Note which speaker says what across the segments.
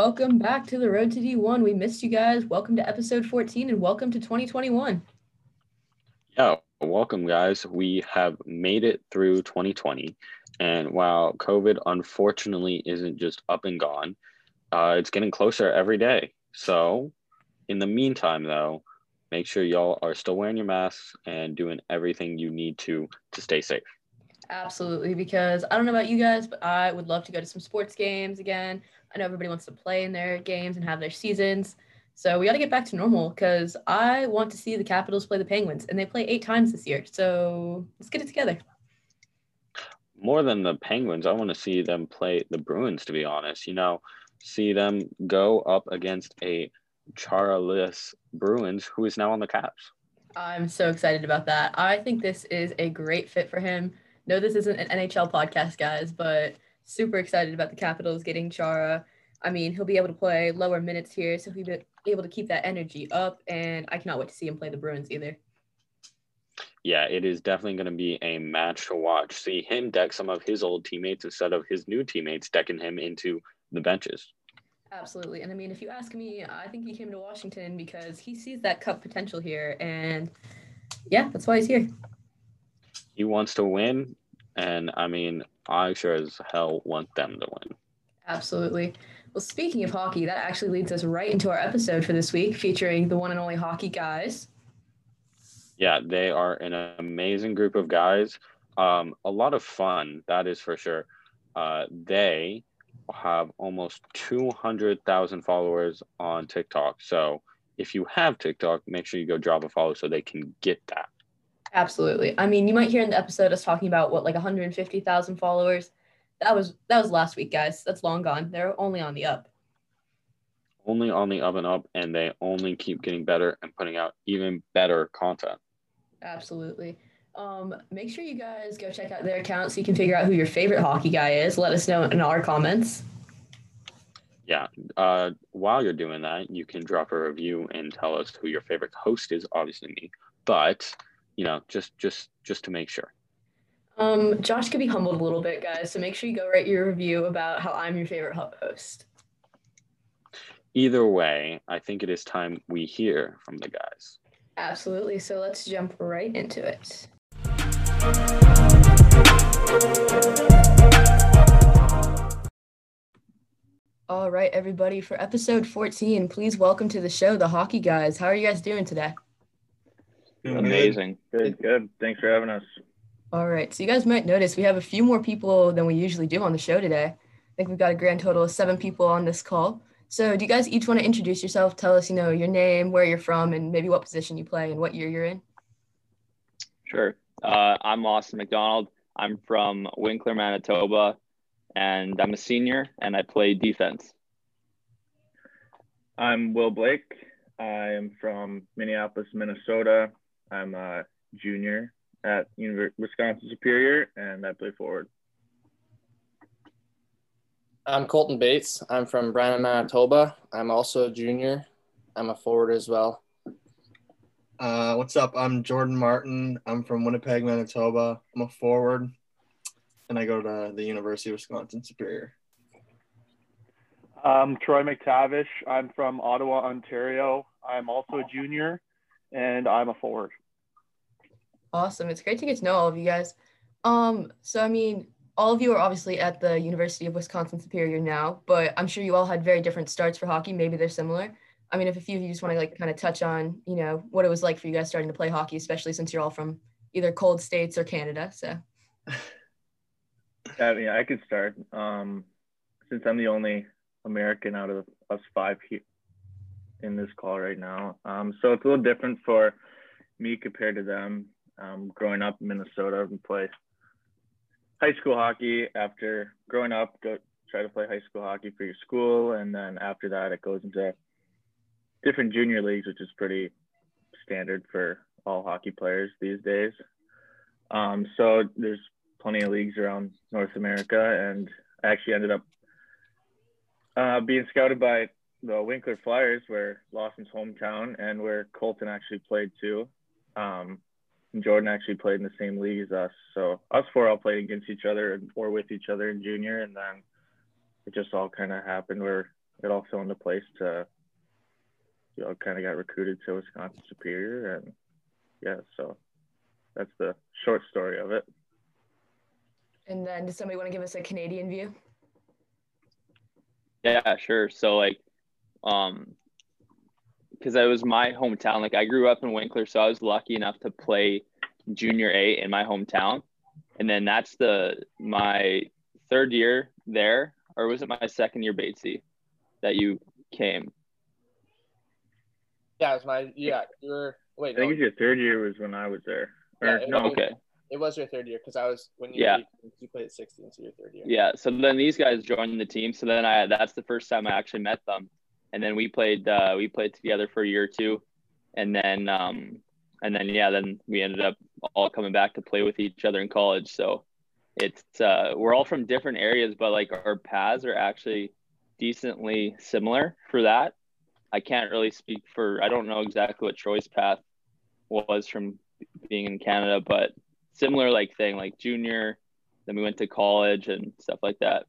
Speaker 1: welcome back to the Road to D1. We missed you guys. Welcome to episode 14 and welcome to 2021.
Speaker 2: Yeah, welcome, guys. We have made it through 2020. And while COVID unfortunately isn't just up and gone, uh, it's getting closer every day. So, in the meantime, though, make sure y'all are still wearing your masks and doing everything you need to to stay safe.
Speaker 1: Absolutely, because I don't know about you guys, but I would love to go to some sports games again. I know everybody wants to play in their games and have their seasons. So we got to get back to normal because I want to see the Capitals play the Penguins, and they play eight times this year. So let's get it together.
Speaker 2: More than the Penguins, I want to see them play the Bruins, to be honest. You know, see them go up against a Charles Bruins, who is now on the Caps.
Speaker 1: I'm so excited about that. I think this is a great fit for him. No, this isn't an NHL podcast, guys, but super excited about the Capitals getting Chara. I mean, he'll be able to play lower minutes here, so he'll be able to keep that energy up. And I cannot wait to see him play the Bruins either.
Speaker 2: Yeah, it is definitely going to be a match to watch. See him deck some of his old teammates instead of his new teammates decking him into the benches.
Speaker 1: Absolutely. And I mean, if you ask me, I think he came to Washington because he sees that cup potential here. And yeah, that's why he's here.
Speaker 2: He wants to win. And I mean, I sure as hell want them to win.
Speaker 1: Absolutely. Well, speaking of hockey, that actually leads us right into our episode for this week featuring the one and only hockey guys.
Speaker 2: Yeah, they are an amazing group of guys. Um, a lot of fun, that is for sure. Uh, they have almost 200,000 followers on TikTok. So if you have TikTok, make sure you go drop a follow so they can get that.
Speaker 1: Absolutely. I mean, you might hear in the episode us talking about what like 150,000 followers. That was that was last week, guys. That's long gone. They're only on the up.
Speaker 2: Only on the up and up, and they only keep getting better and putting out even better content.
Speaker 1: Absolutely. Um, make sure you guys go check out their account so you can figure out who your favorite hockey guy is. Let us know in our comments.
Speaker 2: Yeah. Uh, while you're doing that, you can drop a review and tell us who your favorite host is. Obviously me, but you know, just just just to make sure.
Speaker 1: Um, Josh could be humbled a little bit, guys. So make sure you go write your review about how I'm your favorite host.
Speaker 2: Either way, I think it is time we hear from the guys.
Speaker 1: Absolutely. So let's jump right into it. All right, everybody, for episode 14, please welcome to the show the hockey guys. How are you guys doing today?
Speaker 3: Amazing. Good, good. Thanks for having us.
Speaker 1: All right. So you guys might notice we have a few more people than we usually do on the show today. I think we've got a grand total of seven people on this call. So do you guys each want to introduce yourself? Tell us, you know, your name, where you're from, and maybe what position you play and what year you're in.
Speaker 4: Sure. Uh, I'm Lawson McDonald. I'm from Winkler, Manitoba, and I'm a senior and I play defense.
Speaker 3: I'm Will Blake. I am from Minneapolis, Minnesota. I'm a junior at University Wisconsin Superior, and I play forward.
Speaker 5: I'm Colton Bates. I'm from Brandon, Manitoba. I'm also a junior. I'm a forward as well.
Speaker 6: Uh, what's up? I'm Jordan Martin. I'm from Winnipeg, Manitoba. I'm a forward, and I go to the University of Wisconsin Superior.
Speaker 7: I'm Troy McTavish. I'm from Ottawa, Ontario. I'm also a junior, and I'm a forward.
Speaker 1: Awesome. It's great to get to know all of you guys. Um, so I mean, all of you are obviously at the University of Wisconsin Superior now, but I'm sure you all had very different starts for hockey. Maybe they're similar. I mean, if a few of you just want to like kind of touch on, you know, what it was like for you guys starting to play hockey, especially since you're all from either cold states or Canada. So.
Speaker 3: yeah, mean, I could start. Um, since I'm the only American out of us five here in this call right now, um, so it's a little different for me compared to them. Um, growing up in Minnesota, and play high school hockey. After growing up, go try to play high school hockey for your school, and then after that, it goes into different junior leagues, which is pretty standard for all hockey players these days. Um, so there's plenty of leagues around North America, and I actually ended up uh, being scouted by the Winkler Flyers, where Lawson's hometown, and where Colton actually played too. Um, Jordan actually played in the same league as us, so us four all played against each other and or with each other in junior, and then it just all kind of happened where it all fell into place to you know kind of got recruited to Wisconsin Superior and yeah, so that's the short story of it.
Speaker 1: And then does somebody want to give us a Canadian view?
Speaker 4: Yeah, sure. So like, um, because it was my hometown. Like I grew up in Winkler, so I was lucky enough to play junior A in my hometown, and then that's the my third year there, or was it my second year Batesy that you came?
Speaker 5: Yeah, it was my yeah. You were wait.
Speaker 3: I think
Speaker 5: no,
Speaker 3: it's your third year was when I was there. Or,
Speaker 5: Yeah, it
Speaker 3: no,
Speaker 5: was-
Speaker 4: Okay.
Speaker 5: it was your third year because I was when you
Speaker 4: Yeah.
Speaker 5: you played at 16, so your third year.
Speaker 4: Yeah. So then these guys joined the team. So then I that's the first time I actually met them, and then we played uh, we played together for a year or two, and then um and then yeah then we ended up all coming back to play with each other in college. So it's uh, we're all from different areas, but like our paths are actually decently similar for that. I can't really speak for I don't know exactly what Troy's path was from being in Canada, but similar like thing like junior then we went to college and stuff like that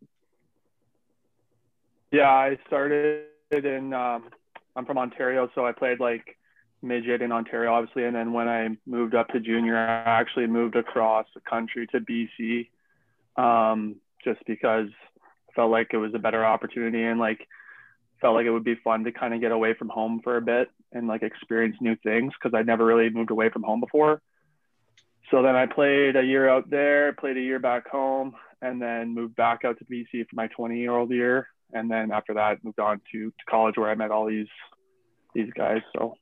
Speaker 7: Yeah, I started in. Um, I'm from Ontario, so I played like midget in Ontario, obviously, and then when I moved up to junior, I actually moved across the country to BC, um, just because I felt like it was a better opportunity and like felt like it would be fun to kind of get away from home for a bit and like experience new things because I'd never really moved away from home before. So then I played a year out there, played a year back home, and then moved back out to BC for my 20 year old year and then after that moved on to, to college where I met all these these guys. So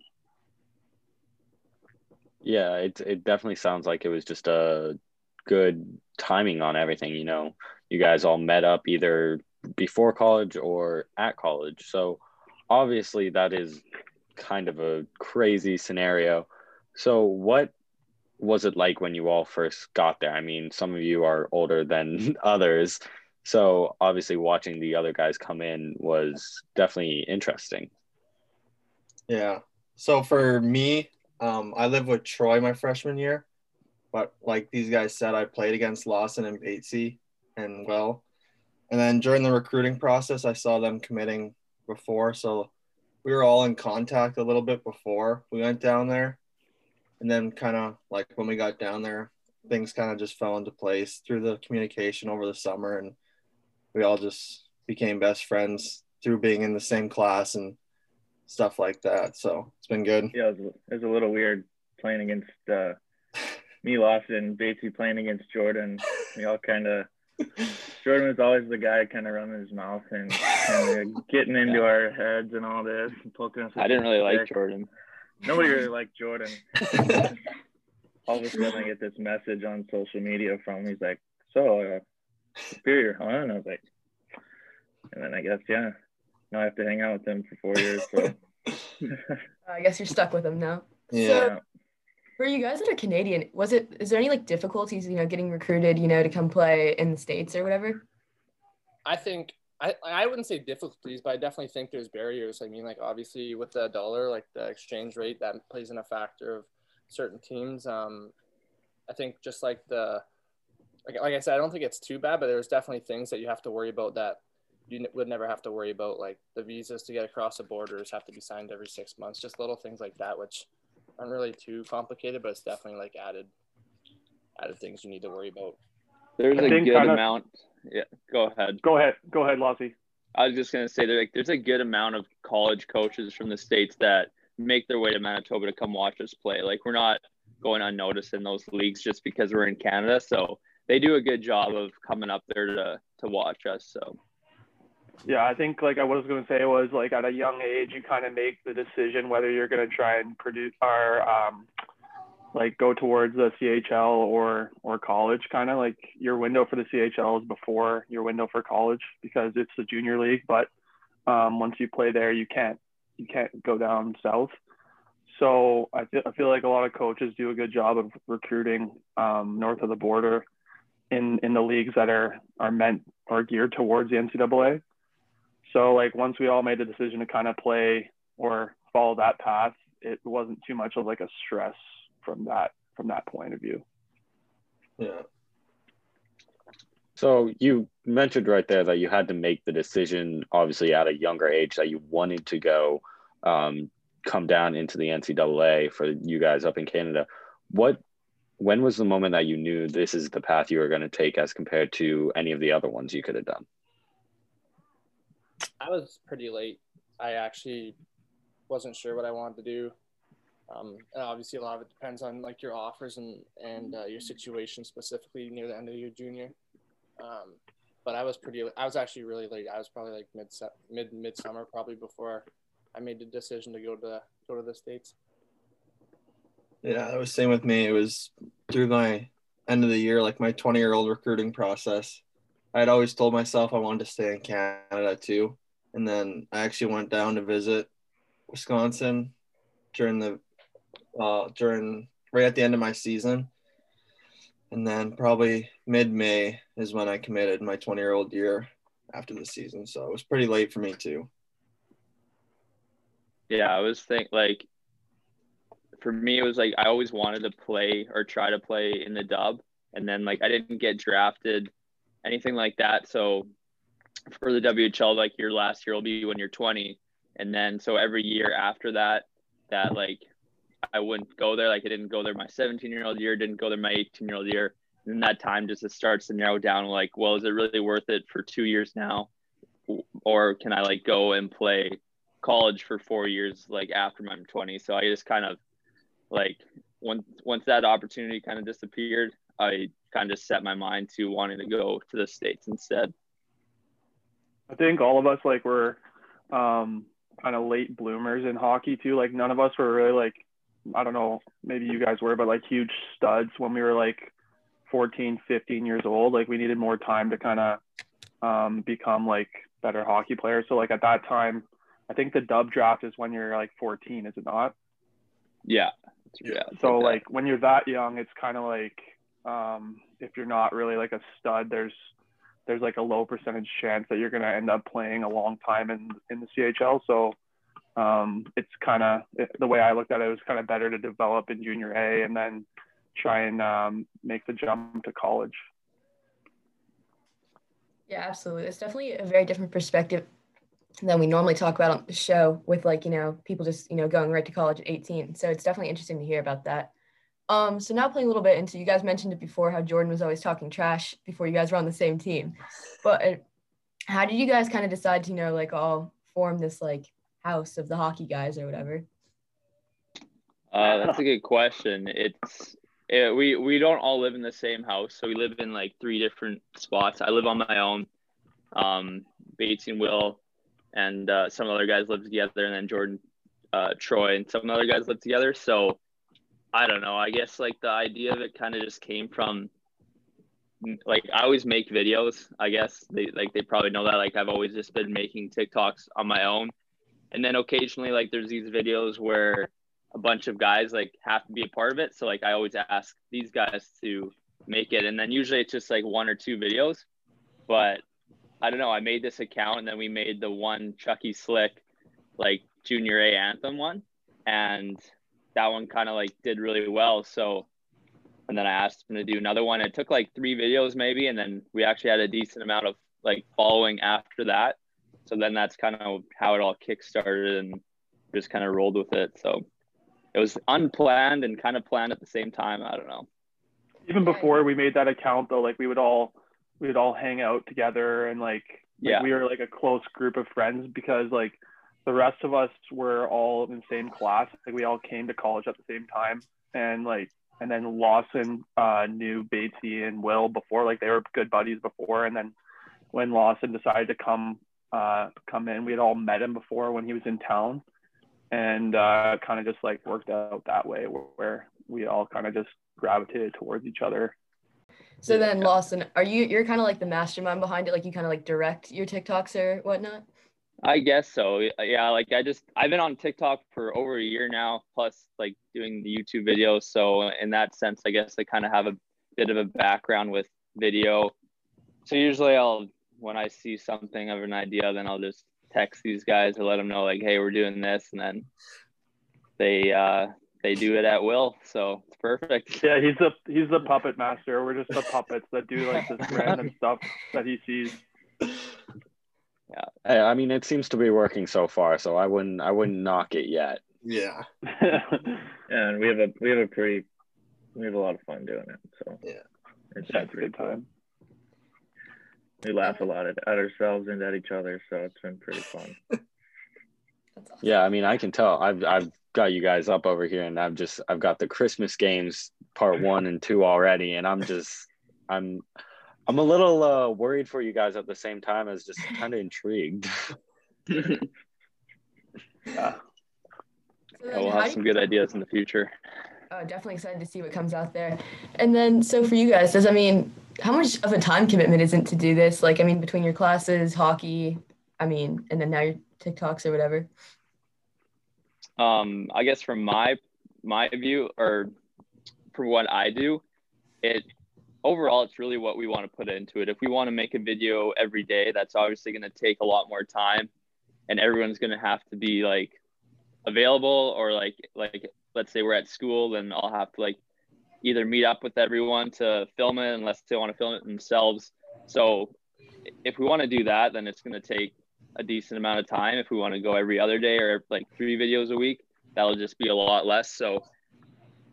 Speaker 2: Yeah, it it definitely sounds like it was just a good timing on everything. You know, you guys all met up either before college or at college. So obviously that is kind of a crazy scenario. So what was it like when you all first got there? I mean, some of you are older than others. So obviously watching the other guys come in was definitely interesting.
Speaker 6: Yeah. So for me, um, I lived with Troy my freshman year, but like these guys said, I played against Lawson and Batesy and well. And then during the recruiting process, I saw them committing before. So we were all in contact a little bit before we went down there. And then kind of like when we got down there, things kind of just fell into place through the communication over the summer. And we all just became best friends through being in the same class and stuff like that. So it's been good.
Speaker 3: yeah, it was, it was a little weird playing against uh, me, Lawson, and Batesy playing against Jordan. We all kind of Jordan was always the guy kind of running his mouth and, and getting into our heads and all this and poking us.
Speaker 4: i didn't
Speaker 3: his
Speaker 4: really like jordan
Speaker 3: Nobody really liked Jordan. all of a sudden, I get this message on social media from him. He's like, "So, uh, Superior, huh?" And I was like, and then I guess yeah, now I have to hang out with him for four years. So.
Speaker 1: I guess you're stuck with them now.
Speaker 6: Yeah.
Speaker 1: So for you guys that are Canadian, was it is there any like difficulties, you know, getting recruited, you know, to come play in the States or whatever?
Speaker 5: I think I I wouldn't say difficulties, but I definitely think there's barriers. I mean, like obviously with the dollar, like the exchange rate, that plays in a factor of certain teams. Um, I think just like the like, like I said, I don't think it's too bad, but there's definitely things that you have to worry about that you n- would never have to worry about. Like the visas to get across the borders have to be signed every six months. Just little things like that, which aren't really too complicated, but it's definitely like added added things you need to worry about.
Speaker 4: there's
Speaker 7: I
Speaker 4: a good
Speaker 7: kinda-
Speaker 4: amount yeah go ahead
Speaker 7: go ahead, go ahead, Lossie.
Speaker 4: i was just going to say there like there's a good amount of college coaches from the states that make their way to manitoba to come watch us play like we're not going unnoticed in those leagues just because we're in canada so they do a good job of coming up there to to watch us so
Speaker 7: Yeah, I think like I was going to say was like at a young age, you kind of make the decision whether you're going to try and produce or um, like go towards the CHL or or college. Kind of like your window for the CHL is before your window for college because it's the junior league. But um, once you play there, you can't you can't go down south. So I feel, I feel like a lot of coaches do a good job of recruiting um, north of the border in in the leagues that are are meant or geared towards the NCAA. So like once we all made the decision to kind of play or follow that path, it wasn't too much of like a stress from that from that point of view.
Speaker 6: Yeah.
Speaker 2: So you mentioned right there that you had to make the decision, obviously at a younger age, that you wanted to go um, come down into the NCAA for you guys up in Canada. What, when was the moment that you knew this is the path you were going to take as compared to any of the other ones you could have done?
Speaker 5: I was pretty late. I actually wasn't sure what I wanted to do. Um, and obviously, a lot of it depends on like your offers and and uh, your situation specifically near the end of your junior. Um, but I was pretty. I was actually really late. I was probably like mid mid midsummer, probably before I made the decision to go to go to the states.
Speaker 6: Yeah, it was same with me. It was through my end of the year, like my 20 year old recruiting process. I had always told myself I wanted to stay in Canada too. And then I actually went down to visit Wisconsin during the uh, during right at the end of my season. And then probably mid May is when I committed my 20 year old year after the season. So it was pretty late for me too.
Speaker 4: Yeah, I was think like for me it was like I always wanted to play or try to play in the dub and then like I didn't get drafted anything like that. So for the WHL like your last year will be when you're 20 and then so every year after that that like I wouldn't go there like I didn't go there my 17 year old year, didn't go there my 18 year old year. And that time just it starts to narrow down like, well, is it really worth it for 2 years now? Or can I like go and play college for 4 years like after I'm 20? So I just kind of like once once that opportunity kind of disappeared, I kind of just set my mind to wanting to go to the states instead.
Speaker 7: I think all of us like were um, kind of late bloomers in hockey too. Like none of us were really like I don't know, maybe you guys were, but like huge studs when we were like 14, 15 years old. Like we needed more time to kind of um, become like better hockey players. So like at that time, I think the dub draft is when you're like 14, is it not?
Speaker 4: Yeah. Yeah.
Speaker 7: So like when you're that young, it's kind of like um, if you're not really like a stud, there's there's like a low percentage chance that you're going to end up playing a long time in in the CHL. So um, it's kind of the way I looked at it, it was kind of better to develop in junior A and then try and um, make the jump to college.
Speaker 1: Yeah, absolutely. It's definitely a very different perspective than we normally talk about on the show with like, you know, people just, you know, going right to college at 18. So it's definitely interesting to hear about that. Um, so now playing a little bit into, you guys mentioned it before, how Jordan was always talking trash before you guys were on the same team. But uh, how did you guys kind of decide to, you know, like all form this like house of the hockey guys or whatever?
Speaker 4: Uh, that's a good question. It's it, we we don't all live in the same house, so we live in like three different spots. I live on my own. Um, Bates and Will, and uh, some other guys live together, and then Jordan, uh, Troy, and some other guys live together. So I don't know. I guess like the idea of it kind of just came from like I always make videos. I guess they like they probably know that. Like I've always just been making TikToks on my own, and then occasionally like there's these videos where a bunch of guys like have to be a part of it so like i always ask these guys to make it and then usually it's just like one or two videos but i don't know i made this account and then we made the one chucky slick like junior a anthem one and that one kind of like did really well so and then i asked him to do another one it took like three videos maybe and then we actually had a decent amount of like following after that so then that's kind of how it all kickstarted and just kind of rolled with it. So it was unplanned and kind of planned at the same time. I don't know.
Speaker 7: Even before we made that account though, like we would all we would all hang out together and like, like yeah. we were like a close group of friends because like the rest of us were all in the same class. Like we all came to college at the same time and like and then Lawson uh, knew Batesy and Will before, like they were good buddies before. And then when Lawson decided to come uh, come in. We had all met him before when he was in town, and uh, kind of just like worked out that way where we all kind of just gravitated towards each other.
Speaker 1: So then, Lawson, are you you're kind of like the mastermind behind it? Like you kind of like direct your TikToks or whatnot?
Speaker 4: I guess so. Yeah, like I just I've been on TikTok for over a year now, plus like doing the YouTube videos. So in that sense, I guess I kind of have a bit of a background with video. So usually I'll when I see something of an idea, then I'll just text these guys to let them know like, hey, we're doing this, and then they uh, they do it at will, so it's perfect.
Speaker 7: Yeah, he's the he's the puppet master. We're just the puppets that do like this random stuff that he sees.
Speaker 2: Hey, I mean, it seems to be working so far, so I wouldn't I wouldn't knock it yet.
Speaker 6: Yeah.
Speaker 3: Yeah, and we have a we have a pretty we have a lot of fun doing it. So
Speaker 6: Yeah.
Speaker 3: it's
Speaker 7: Yeah,
Speaker 3: been
Speaker 7: a
Speaker 3: pretty
Speaker 7: good
Speaker 3: cool.
Speaker 7: time.
Speaker 3: We laugh a lot at, at ourselves and at each other, so it's been pretty fun.
Speaker 1: Awesome.
Speaker 2: Yeah, I mean, I can tell. I've I've got you guys up over here, and I've just I've got the Christmas games part one and two already, and I'm just I'm I'm a little uh, worried for you guys at the same time as just kind of intrigued.
Speaker 7: Yeah.
Speaker 1: So
Speaker 4: we'll have some good ideas in the future.
Speaker 1: Oh, definitely excited to see what comes out there. And then, so for you guys, does I mean, how much of a time commitment is it to do this? Like, I mean, between your classes, hockey, I mean, and then now your TikToks or whatever.
Speaker 4: Um i guess from my my view or for what i do it overall it's really what we want to put into it. If we want to make a video every day that's obviously going to take a lot more time and everyone's going to have to be like available or like like let's say we're at school then i'll have to like either meet up with everyone to film it unless they want to film it themselves. So if we want to do that then it's going to take a decent amount of time. If we want to go every other day or like three videos a week, that'll just be a lot less. So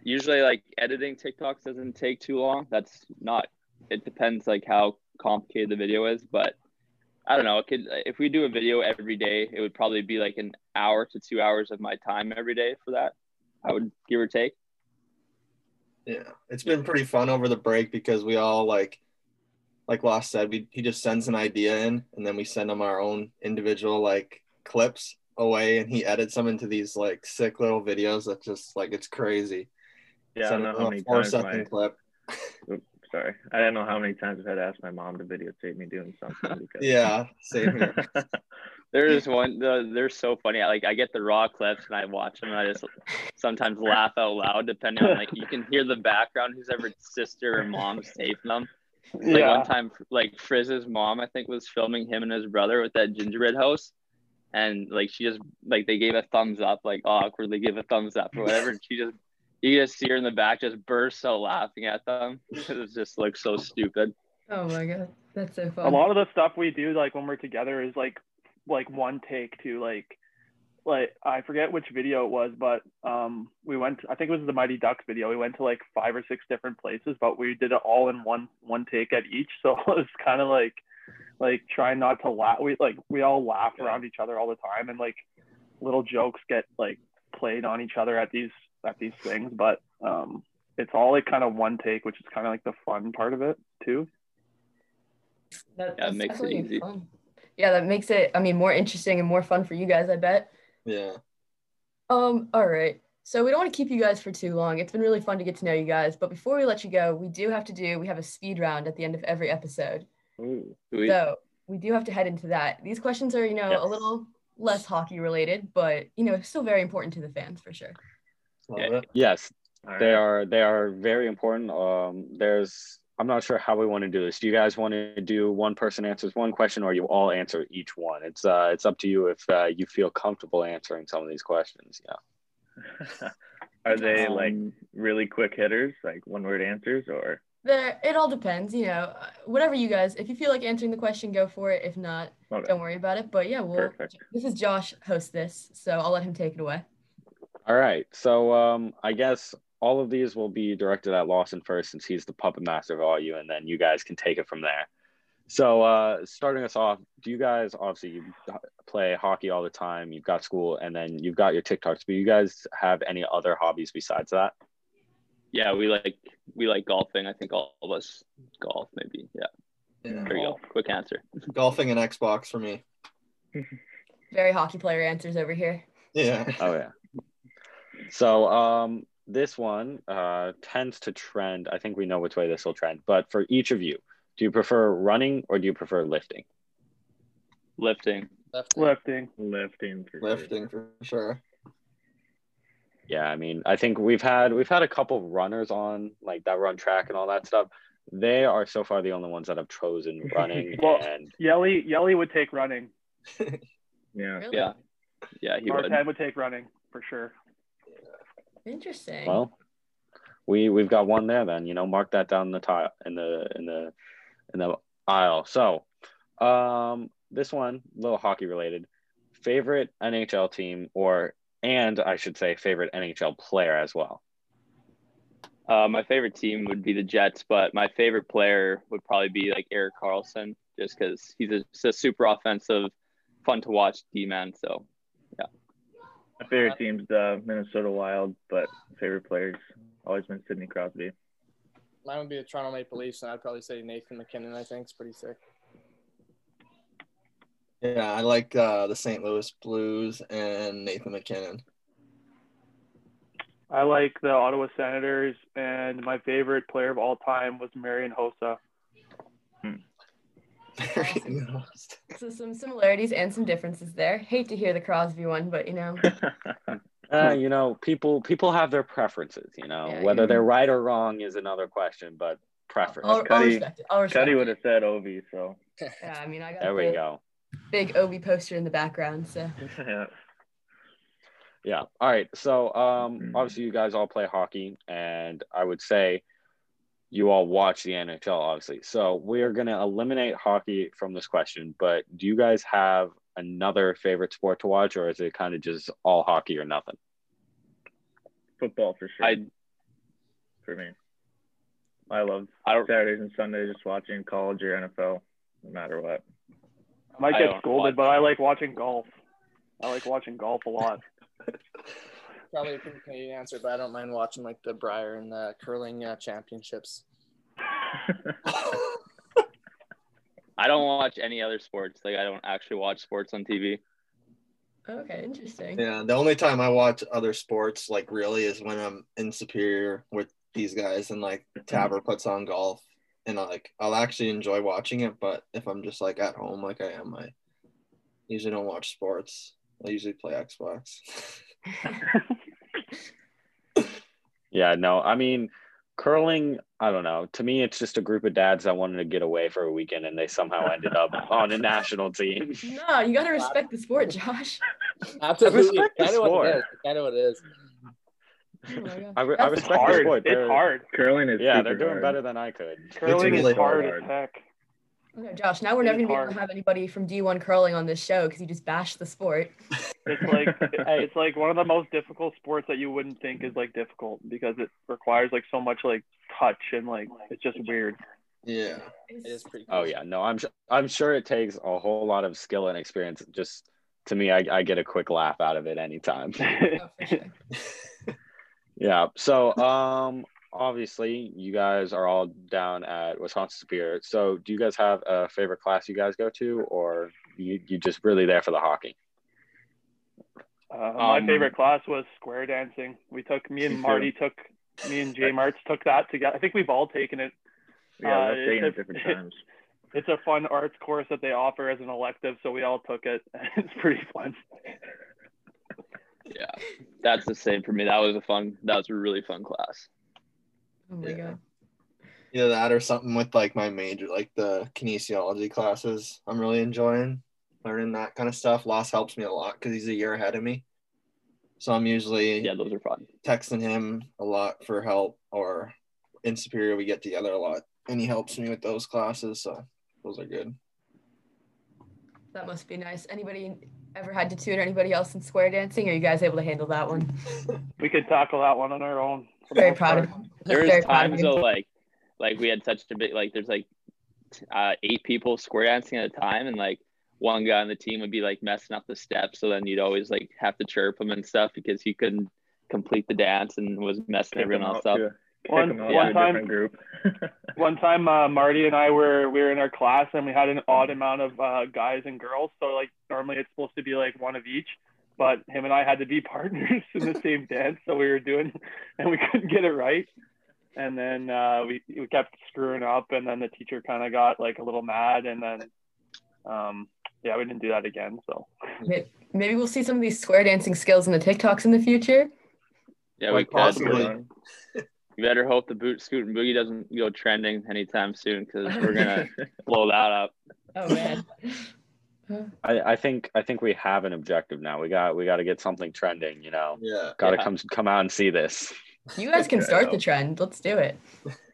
Speaker 4: usually like editing TikToks doesn't take too long. That's not it depends like how complicated the video is, but I don't know. It could if we do a video every day, it would probably be like an hour to two hours of my time every day for that. I would give or take.
Speaker 6: Yeah, it's been pretty fun over the break because we all like, like Loss said, we he just sends an idea in, and then we send him our own individual like clips away, and he edits them into these like sick little videos that just like it's crazy.
Speaker 3: Yeah, I don't know how many
Speaker 6: four
Speaker 3: times
Speaker 6: second
Speaker 3: my
Speaker 6: clip.
Speaker 3: Oops, sorry. I don't know how many times I've had to ask my mom to videotape me doing something because
Speaker 6: Yeah, same here.
Speaker 4: There's one. The, they're so funny. I, like I get the raw clips and I watch them and I just sometimes laugh out loud. Depending on like you can hear the background. Who's ever sister or mom's taping them. Like
Speaker 7: yeah.
Speaker 4: one time, like Frizz's mom, I think, was filming him and his brother with that gingerbread house, and like she just like they gave a thumbs up, like awkwardly give a thumbs up or whatever, and she just you just see her in the back just burst out laughing at them because it just looks so stupid.
Speaker 1: Oh my god, that's so fun.
Speaker 7: a lot of the stuff we do like when we're together is like like one take to like like I forget which video it was, but um we went I think it was the Mighty Ducks video. We went to like five or six different places, but we did it all in one one take at each. So it was kind of like like trying not to laugh. We like we all laugh around each other all the time, and like little jokes get like played on each other at these at these things. But um it's all like kind of one take, which is kind of like the fun part of it too.
Speaker 1: That,
Speaker 4: Yeah, makes it easy.
Speaker 1: fun. Yeah, that makes it. I mean, more interesting and more fun for you guys. I bet.
Speaker 6: Yeah.
Speaker 1: Um. All right. So we don't want to keep you guys for too long. It's been really fun to get to know you guys. But before we let you go, we do have to do. We have a speed round at the end of every episode.
Speaker 3: Ooh.
Speaker 4: We-
Speaker 1: So we do have to head into that. These questions are, you know,
Speaker 3: Yes.
Speaker 1: a little less hockey related, but you know, still very important to the fans for sure.
Speaker 4: Yeah.
Speaker 2: Yes,
Speaker 3: All
Speaker 2: they
Speaker 3: right.
Speaker 2: are they are very important. Um, there's I'm not sure how we want to do this. Do you guys want to do one person answers one question, or you all answer each one? It's uh it's up to you if uh, you feel comfortable answering some of these questions. Yeah.
Speaker 3: Are they like
Speaker 4: Um,
Speaker 3: really quick hitters, like one word answers, or
Speaker 1: There, it all depends. You know, uh, whatever you guys. If you feel like answering the question, go for it. If not,
Speaker 3: okay.
Speaker 1: don't worry about it. But yeah, we'll.
Speaker 3: Perfect.
Speaker 1: This is Josh host this, so I'll let him take it away.
Speaker 2: All right. So um, I guess all of these will be directed at Lawson first, since he's the puppet master of all you, and then you guys can take it from there. So uh, starting us off, do you guys obviously you play hockey all the time? You've got school, and then you've got your TikToks. But you guys have any other hobbies besides that?
Speaker 4: yeah, we like we like golfing. I think all of us golf maybe. Yeah,
Speaker 6: Yeah.
Speaker 4: there you go. Quick answer.
Speaker 6: Golfing and Xbox for me.
Speaker 1: Very hockey player answers over here.
Speaker 6: Yeah.
Speaker 2: Oh yeah. So um, this one uh, tends to trend. I think we know which way this will trend. But for each of you, do you prefer running or do you prefer lifting?
Speaker 4: Lifting.
Speaker 5: Left.
Speaker 7: Lifting.
Speaker 3: lifting? For sure.
Speaker 6: Lifting for sure.
Speaker 2: Yeah, I mean, I think we've had we've had a couple runners on like that run track and all that stuff. They are so far the only ones that have chosen running
Speaker 7: Well,
Speaker 2: and
Speaker 7: Yelly Yelly would take running.
Speaker 3: Yeah.
Speaker 1: Really?
Speaker 4: Yeah, yeah, he would.
Speaker 7: Would take running for sure.
Speaker 1: Interesting.
Speaker 2: Well, we we've got one there then. You know, mark that down in the tile in the in the in the aisle. So, um, this one a little hockey related. Favorite NHL team, or and I should say favorite NHL player as well.
Speaker 4: Uh, my favorite team would be the Jets, but my favorite player would probably be like Erik Karlsson, just because he's a, a super offensive, fun to watch D man. So, yeah.
Speaker 3: My favorite team's the Minnesota Wild, but favorite players always been Sidney Crosby.
Speaker 5: Mine would be the Toronto Maple Leafs, and I'd probably say Nathan MacKinnon. I think is pretty sick.
Speaker 6: Yeah, I like uh, the St. Louis Blues and Nathan MacKinnon.
Speaker 7: I like the Ottawa Senators, and my favorite player of all time was Marian Hossa.
Speaker 1: So some similarities and some differences there. Hate to hear the Crosby one, but you know.
Speaker 2: Uh, you know, people people have their preferences. You know,
Speaker 1: Yeah,
Speaker 2: whether
Speaker 1: yeah.
Speaker 2: they're right or wrong is another question, but preference.
Speaker 1: I'll, I'll
Speaker 3: Cuddy-
Speaker 1: respect it. I'll respect
Speaker 3: Cuddy would have said Ovi, so
Speaker 1: Yeah, I mean, I got
Speaker 2: there we
Speaker 1: the
Speaker 2: go.
Speaker 1: big Ovi poster in the background, so
Speaker 3: yeah.
Speaker 2: Yeah. All right. So, um,
Speaker 3: Mhm.
Speaker 2: obviously, you guys all play hockey, and I would say you all watch the NHL, obviously. So, we are going to eliminate hockey from this question. But do you guys have another favorite sport to watch, or is it kind of just all hockey or nothing?
Speaker 3: football for sure
Speaker 4: I
Speaker 3: for me. I love
Speaker 4: I don't
Speaker 3: Saturdays and Sundays just watching college or NFL, no matter what.
Speaker 7: I might get
Speaker 4: don't
Speaker 7: scolded,
Speaker 4: watch-
Speaker 7: but I like watching golf. I like watching golf a lot.
Speaker 5: Probably a pretty Canadian answer, but I don't mind watching like the Brier and the curling uh, championships.
Speaker 4: I don't watch any other sports. Like I don't actually watch sports on TV.
Speaker 1: okay, interesting.
Speaker 6: Yeah, the only time I watch other sports like really is when I'm in Superior with these guys and like Taber puts on golf and I like I'll actually enjoy watching it, but if I'm just like at home like I am, I usually don't watch sports. I usually play Xbox.
Speaker 2: Yeah. No, I mean, curling, I don't know. To me, it's just a group of dads that wanted to get away for a weekend, and they somehow ended up on a national team.
Speaker 1: No, you gotta respect the sport, Josh.
Speaker 5: Absolutely,
Speaker 2: respect the
Speaker 5: kind of what
Speaker 2: sport.
Speaker 5: it is. Kind of what it is.
Speaker 1: Oh.
Speaker 2: I, re- I
Speaker 1: That's-
Speaker 7: It's
Speaker 2: respect the
Speaker 7: hard.
Speaker 2: sport.
Speaker 7: It's
Speaker 2: They're-
Speaker 7: hard.
Speaker 3: Curling is
Speaker 2: Yeah, they're doing
Speaker 3: hard.
Speaker 2: better than I could.
Speaker 7: Curling
Speaker 6: really
Speaker 7: is hard
Speaker 3: hard.
Speaker 7: as heck.
Speaker 1: Okay, Josh, now we're never gonna be able to have anybody from D1 curling on this show because you just bashed the sport.
Speaker 7: It's like it's like one of the most difficult sports that you wouldn't think is like difficult because it requires like so much like touch and like it's just weird.
Speaker 6: Yeah.
Speaker 5: It is pretty. Cool.
Speaker 2: Oh yeah, no, I'm su- I'm sure it takes a whole lot of skill and experience. Just to me, I, I get a quick laugh out of it anytime. Yeah. So um, obviously you guys are all down at Wisconsin Superior. So do you guys have a favorite class you guys go to, or you you just really there for the hockey?
Speaker 7: Uh, my
Speaker 4: Um,
Speaker 7: favorite class was square dancing. We took me
Speaker 3: Me
Speaker 7: and
Speaker 3: too.
Speaker 7: Marty took me and Jay Martz took that together. I think we've all taken it.
Speaker 3: Yeah,
Speaker 7: Uh,
Speaker 3: that's taken
Speaker 7: it's
Speaker 3: at
Speaker 7: a-
Speaker 3: different times.
Speaker 7: It's a fun arts course that they offer as an elective, so we all took it. It's pretty fun.
Speaker 4: Yeah, that's the same for me. That was a fun. That was a really fun class.
Speaker 1: Oh my
Speaker 6: Yeah.
Speaker 1: god.
Speaker 6: Either that or something with like my major, like the kinesiology classes. I'm really enjoying learning that kind of stuff. Loss helps me a lot because he's a year ahead of me. So I'm usually
Speaker 4: Yeah, those are fun.
Speaker 6: texting him a lot for help or in Superior we get together a lot and he helps me with those classes. So those are good.
Speaker 1: That must be nice. Anybody ever had to tutor anybody else in square dancing? Are you guys able to handle that one?
Speaker 7: We could tackle that one on our own. for
Speaker 1: Very proud
Speaker 7: part.
Speaker 1: of
Speaker 4: There
Speaker 1: Very
Speaker 4: was
Speaker 1: of
Speaker 4: times though, like, like we had such a big, like, there's like uh, eight people square dancing at a time, and like one guy on the team would be like messing up the steps, so then you'd always like have to chirp him and stuff because he couldn't complete the dance and was messing
Speaker 3: Kick
Speaker 4: everyone else
Speaker 3: out
Speaker 4: up.
Speaker 7: One-
Speaker 3: 'em
Speaker 7: one time-
Speaker 3: group.
Speaker 7: One time, uh, Marty and I were we were in our class and we had an odd amount of uh, guys and girls. So like normally it's supposed to be like one of each, but him and I had to be partners in the same dance. So we were doing, and we couldn't get it right. And then uh, we we kept screwing up, and then the teacher kind of got like a little mad, and then um, yeah, we didn't do that again. So.
Speaker 1: Maybe we'll see some of these square dancing skills in the TikToks in the future.
Speaker 4: Yeah,
Speaker 6: Quite
Speaker 4: we could.
Speaker 6: possibly.
Speaker 4: You better hope the boot scoot and boogie doesn't go trending anytime soon because we're gonna blow that up.
Speaker 1: Oh man.
Speaker 2: I, I think I think we have an objective now. We got we got to get something trending. You know,
Speaker 6: Yeah.
Speaker 2: got to
Speaker 4: Yeah.
Speaker 2: come come out and see this.
Speaker 1: You guys can start the trend. Let's do it.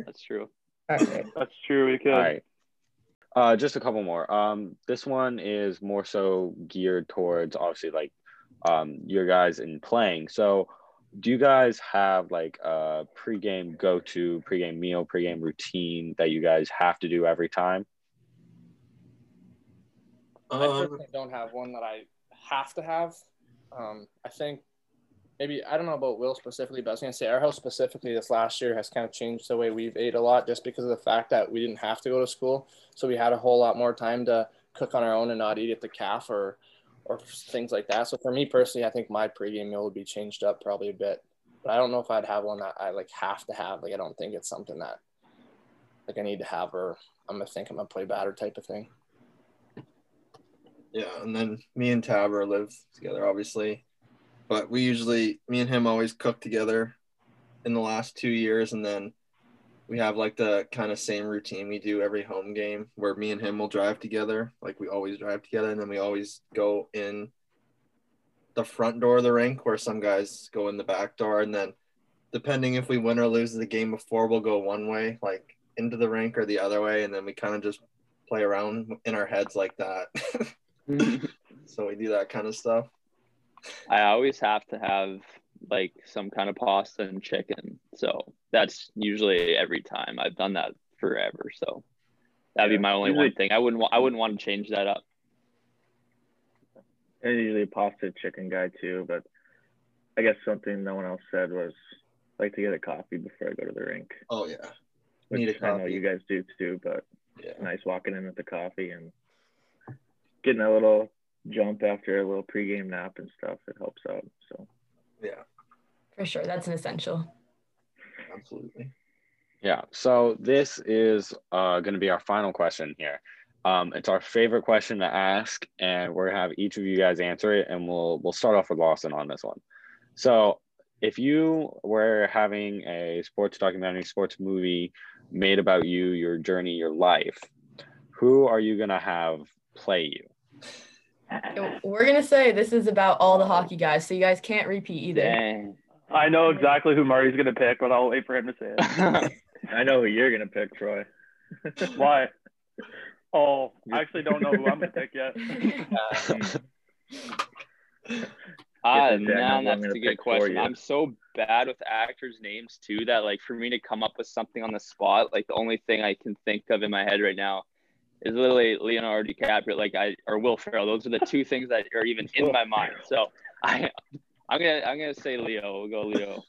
Speaker 4: That's true.
Speaker 1: All right.
Speaker 7: That's true. We could.
Speaker 2: All right. Uh, just a couple more. Um, this one is more so geared towards obviously like um your guys in playing. So, do you guys have like a pregame go to pregame meal, pregame routine that you guys have to do every time?
Speaker 5: I
Speaker 6: Um,
Speaker 5: personally don't have one that I have to have. Um, I think maybe I don't know about Will specifically, but I was gonna say our house specifically this last year has kind of changed the way we've ate a lot just because of the fact that we didn't have to go to school, so we had a whole lot more time to cook on our own and not eat at the calf or or things like that. So for me personally, I think my pregame meal would be changed up probably a bit, but I don't know if I'd have one that I like have to have. Like I don't think it's something that like I need to have or I'm gonna think I'm gonna play batter type of thing.
Speaker 6: Yeah, and then me and Tabor live together, obviously. But we usually, me and him always cook together in the last two years. And then we have like the kind of same routine we do every home game where me and him will drive together. Like we always drive together. And then we always go in the front door of the rink where some guys go in the back door. And then depending if we win or lose the game before, we'll go one way, like into the rink or the other way. And then we kind of just play around in our heads like that. Mm-hmm. so we do that kind of stuff.
Speaker 4: I always have to have like some kind of pasta and chicken. So that's usually every time. I've done that forever. So that'd
Speaker 3: Yeah.
Speaker 4: be my only
Speaker 3: Usually-
Speaker 4: one thing. I wouldn't wa- I wouldn't want to change that up.
Speaker 3: And usually a pasta chicken guy too, but I guess something no one else said was like to get a coffee before I go to the rink.
Speaker 6: Oh yeah,
Speaker 3: Which
Speaker 6: Need a
Speaker 3: I know you guys do too, but
Speaker 6: yeah.
Speaker 3: nice walking in with the coffee and getting a little jump after a little pregame nap and stuff. It helps out. So
Speaker 6: Yeah,
Speaker 1: For sure. That's an essential.
Speaker 6: absolutely.
Speaker 2: Yeah. So this is uh, going to be our final question here. Um, it's our favorite question to ask, and we're gonna have each of you guys answer it, and we'll we'll start off with Lawson on this one. So, if you were having a sports documentary, sports movie made about you, your journey, your life, who are you gonna have play you?
Speaker 1: We're gonna say this is about all the hockey guys, so you guys can't repeat either.
Speaker 4: Dang.
Speaker 7: I know exactly who Marty's gonna pick, but I'll wait for him to say it.
Speaker 3: I know who you're gonna pick, Troy.
Speaker 7: Why? Oh, I actually don't know who I'm gonna pick yet.
Speaker 4: Ah,
Speaker 3: Get the
Speaker 4: man, that's a good question. I'm so bad with actors' names too that like for me to come up with something on the spot, like the only thing I can think of in my head right now is literally Leonardo DiCaprio, like I or Will Ferrell. Those are the two things that are even in my mind. So I, I'm gonna I'm gonna say Leo. We'll go Leo.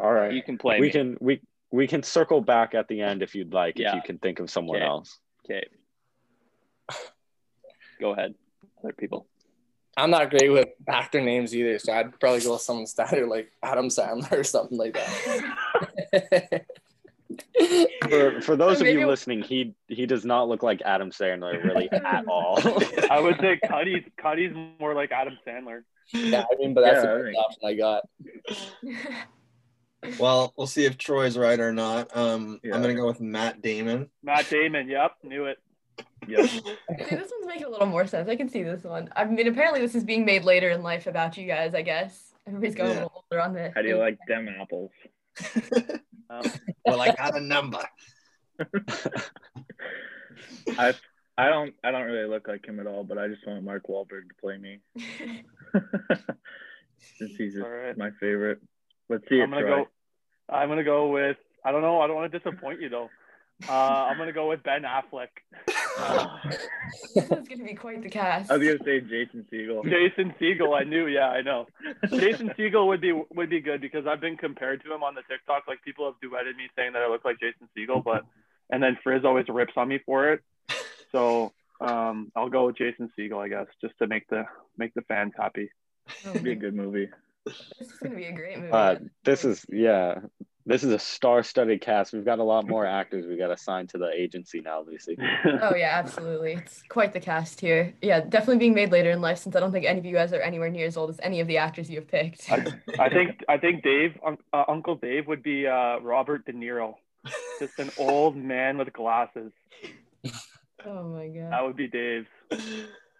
Speaker 2: All right.
Speaker 4: You can play
Speaker 2: we
Speaker 4: me.
Speaker 2: can we we can circle back at the end if you'd like, if you can think of someone
Speaker 4: Okay.
Speaker 2: else.
Speaker 4: Okay. Go ahead, other people.
Speaker 5: I'm not great with actor names either, so I'd probably go with someone standard like Adam Sandler or something like that.
Speaker 2: For for those of
Speaker 1: Maybe-
Speaker 2: you listening, he he does not look like Adam Sandler really at all.
Speaker 7: I would say Cuddy's Cuddy's more like Adam Sandler.
Speaker 5: yeah, I mean, but that's
Speaker 3: Yeah,
Speaker 5: the
Speaker 3: I
Speaker 5: best
Speaker 3: think-
Speaker 5: option I got.
Speaker 6: Well, we'll see if Troy's right or not. Um,
Speaker 3: Yeah.
Speaker 6: I'm gonna go with Matt Damon.
Speaker 7: Matt Damon. Yep, knew it.
Speaker 3: Yep.
Speaker 1: See, this one's making a little more sense. I can see this one. I mean, apparently this is being made later in life about you guys. I guess everybody's going
Speaker 6: Yeah.
Speaker 1: a little older on this.
Speaker 3: How do you like them apples?
Speaker 7: Um,
Speaker 6: well, I got a number.
Speaker 3: I I don't I don't really look like him at all, but I just want Mark Wahlberg to play me. Since he's just
Speaker 7: All right.
Speaker 3: my favorite. Let's see
Speaker 7: I'm gonna
Speaker 3: Troy.
Speaker 7: go. I'm gonna go with. I don't know. I don't want to disappoint you though. Uh, I'm gonna go with Ben Affleck.
Speaker 1: this is gonna be quite the cast.
Speaker 3: I was gonna say Jason Segel.
Speaker 7: Jason Segel. I knew. Yeah, I know. Jason Segel would be would be good because I've been compared to him on the TikTok. Like people have duetted me saying that I look like Jason Segel, but and then Frizz always rips on me for it. So um, I'll go with Jason Segel, I guess, just to make the make the fans happy.
Speaker 1: Oh,
Speaker 3: It'd be a good movie.
Speaker 1: this is gonna be a great movie.
Speaker 2: Uh, this is yeah, this is a star-studded cast. We've got a lot more actors we got assigned to the agency now, Lucy.
Speaker 1: Oh yeah, absolutely. It's quite the cast here. Yeah, definitely being made later in life since I don't think any of you guys are anywhere near as old as any of the actors you have picked.
Speaker 7: I, I think I think Dave, un- uh, Uncle Dave, would be uh, Robert De Niro, just an old man with glasses.
Speaker 1: oh my god.
Speaker 7: That would be Dave.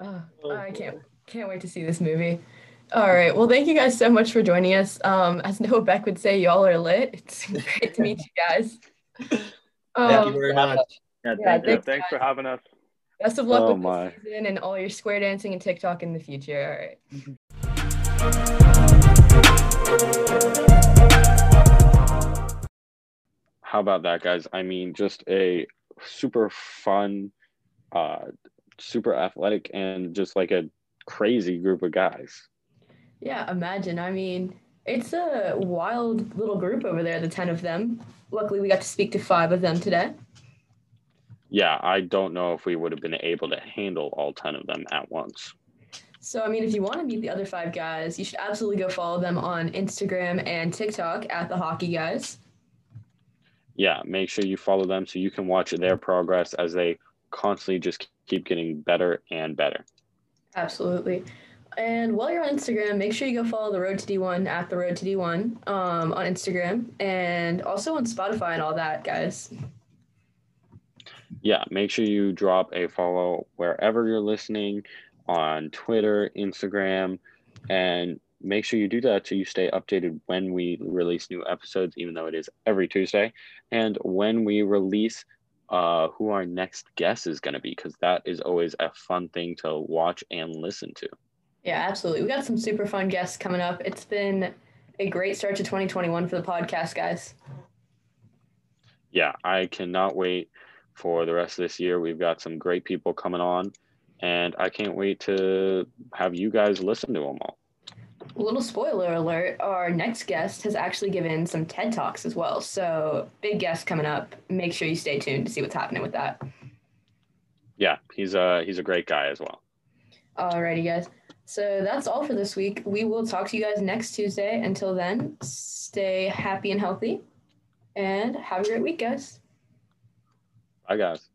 Speaker 1: Uh, I can't can't wait to see this movie. All right. Well, thank you guys so much for joining us. Um, as Noah Beck would say, y'all are lit. It's great to meet you guys. Um,
Speaker 6: Thank you very much.
Speaker 3: Yeah,
Speaker 1: Yeah,
Speaker 3: thank you.
Speaker 1: thanks,
Speaker 7: Thanks for having us.
Speaker 1: best of luck
Speaker 2: Oh
Speaker 1: with
Speaker 2: my.
Speaker 1: this season and all your square dancing and TikTok in the future. All right.
Speaker 2: How about that, guys? I mean, just a super fun, uh, super athletic, and just like a crazy group of guys.
Speaker 1: Yeah, imagine. I mean, it's a wild little group over there, the 10 of them. Luckily, we got to speak to five of them today.
Speaker 2: Yeah, I don't know if we would have been able to handle all 10 of them at once.
Speaker 1: So, I mean, if you want to meet the other five guys, you should absolutely go follow them on Instagram and TikTok at the Hockey Guys.
Speaker 2: Yeah, make sure you follow them so you can watch their progress as they constantly just keep getting better and better.
Speaker 1: Absolutely. And while you're on Instagram, make sure you go follow the Road to D1 at the Road to D1 um, on Instagram and also on Spotify and all that, guys.
Speaker 2: Yeah, make sure you drop a follow wherever you're listening on Twitter, Instagram, and make sure you do that so you stay updated when we release new episodes, even though it is every Tuesday, and when we release uh, who our next guest is going to be, because that is always a fun thing to watch and listen to.
Speaker 1: Yeah, absolutely. We got some super fun guests coming up. It's been a great start to 2021 for the podcast, guys.
Speaker 2: Yeah, I cannot wait for the rest of this year. We've got some great people coming on, and I can't wait to have you guys listen to them all.
Speaker 1: A little spoiler alert our next guest has actually given some TED Talks as well. So, big guest coming up. Make sure you stay tuned to see what's happening with that.
Speaker 2: Yeah, he's a he's a great guy as well.
Speaker 1: Alrighty, guys. So that's all for this week. We will talk to you guys next Tuesday. Until then, stay happy and healthy and have a great week, guys.
Speaker 2: Bye, guys.